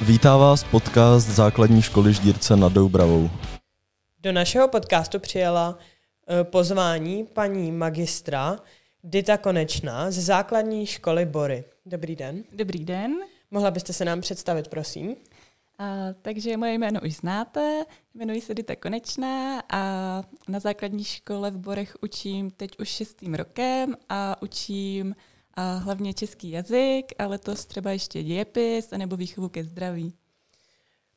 Vítá vás podcast Základní školy Ždírce nad Doubravou. Do našeho podcastu přijela eh, pozvání paní magistra Dita Konečná ze základní školy Bory. Dobrý den. Dobrý den. Mohla byste se nám představit, prosím? A, takže moje jméno už znáte, jmenuji se Dita Konečná a na základní škole v Borech učím teď už šestým rokem a učím a hlavně český jazyk a letos třeba ještě dějepis nebo výchovu ke zdraví.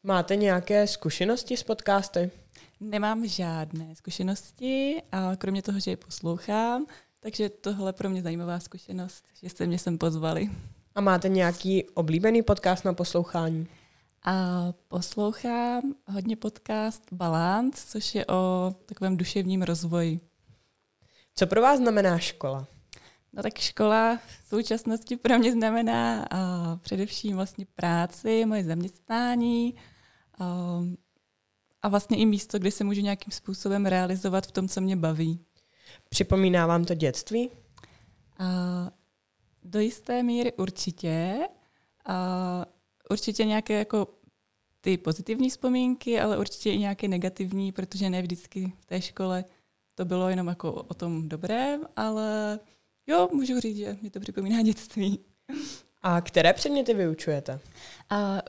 Máte nějaké zkušenosti s podcasty? Nemám žádné zkušenosti, a kromě toho, že je poslouchám, takže tohle pro mě zajímavá zkušenost, že jste mě sem pozvali. A máte nějaký oblíbený podcast na poslouchání? A poslouchám hodně podcast Balance, což je o takovém duševním rozvoji. Co pro vás znamená škola? No tak škola v současnosti pro mě znamená a především vlastně práci, moje zaměstnání a, a vlastně i místo, kde se můžu nějakým způsobem realizovat v tom, co mě baví. Připomíná vám to dětství? A, do jisté míry určitě. A, určitě nějaké jako ty pozitivní vzpomínky, ale určitě i nějaké negativní, protože ne vždycky v té škole to bylo jenom jako o tom dobrém, ale jo, můžu říct, že mi to připomíná dětství. A které předměty vyučujete? A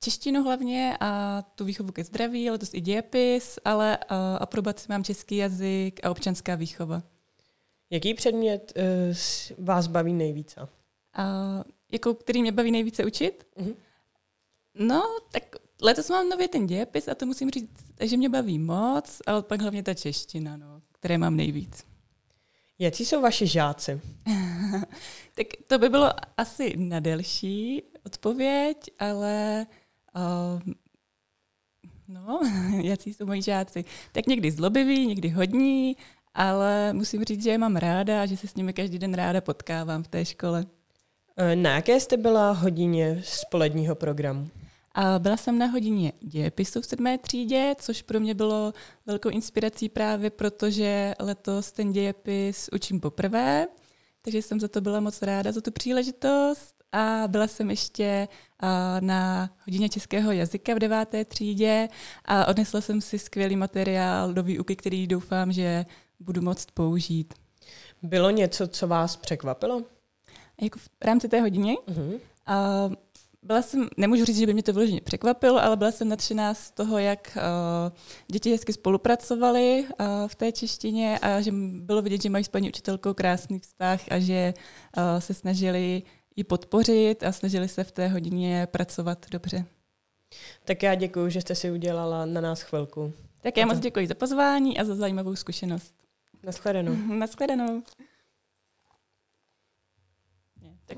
češtinu hlavně a tu výchovu ke zdraví, letos i dějepis, ale a aprobaci mám český jazyk a občanská výchova. Jaký předmět uh, vás baví nejvíce? A jako který mě baví nejvíce učit? Uh-huh. No, tak letos mám nově ten dějepis a to musím říct, že mě baví moc, ale pak hlavně ta čeština, no, které mám nejvíc. Jaký jsou vaši žáci? tak to by bylo asi na delší odpověď, ale um, no, jaký jsou moji žáci? Tak někdy zlobiví, někdy hodní, ale musím říct, že je mám ráda a že se s nimi každý den ráda potkávám v té škole. E, na jaké jste byla hodině spoledního programu? A byla jsem na hodině dějepisu v sedmé třídě, což pro mě bylo velkou inspirací právě protože letos ten dějepis učím poprvé, takže jsem za to byla moc ráda, za tu příležitost. A byla jsem ještě na hodině českého jazyka v deváté třídě a odnesla jsem si skvělý materiál do výuky, který doufám, že budu moct použít. Bylo něco, co vás překvapilo? Jako v rámci té hodiny? Uh-huh. A byla jsem, nemůžu říct, že by mě to vyloženě překvapilo, ale byla jsem nadšená z toho, jak uh, děti hezky spolupracovaly uh, v té češtině a že bylo vidět, že mají s paní učitelkou krásný vztah a že uh, se snažili ji podpořit a snažili se v té hodině pracovat dobře. Tak já děkuji, že jste si udělala na nás chvilku. Tak já moc děkuji za pozvání a za zajímavou zkušenost. Naschledanou. Naschledanou.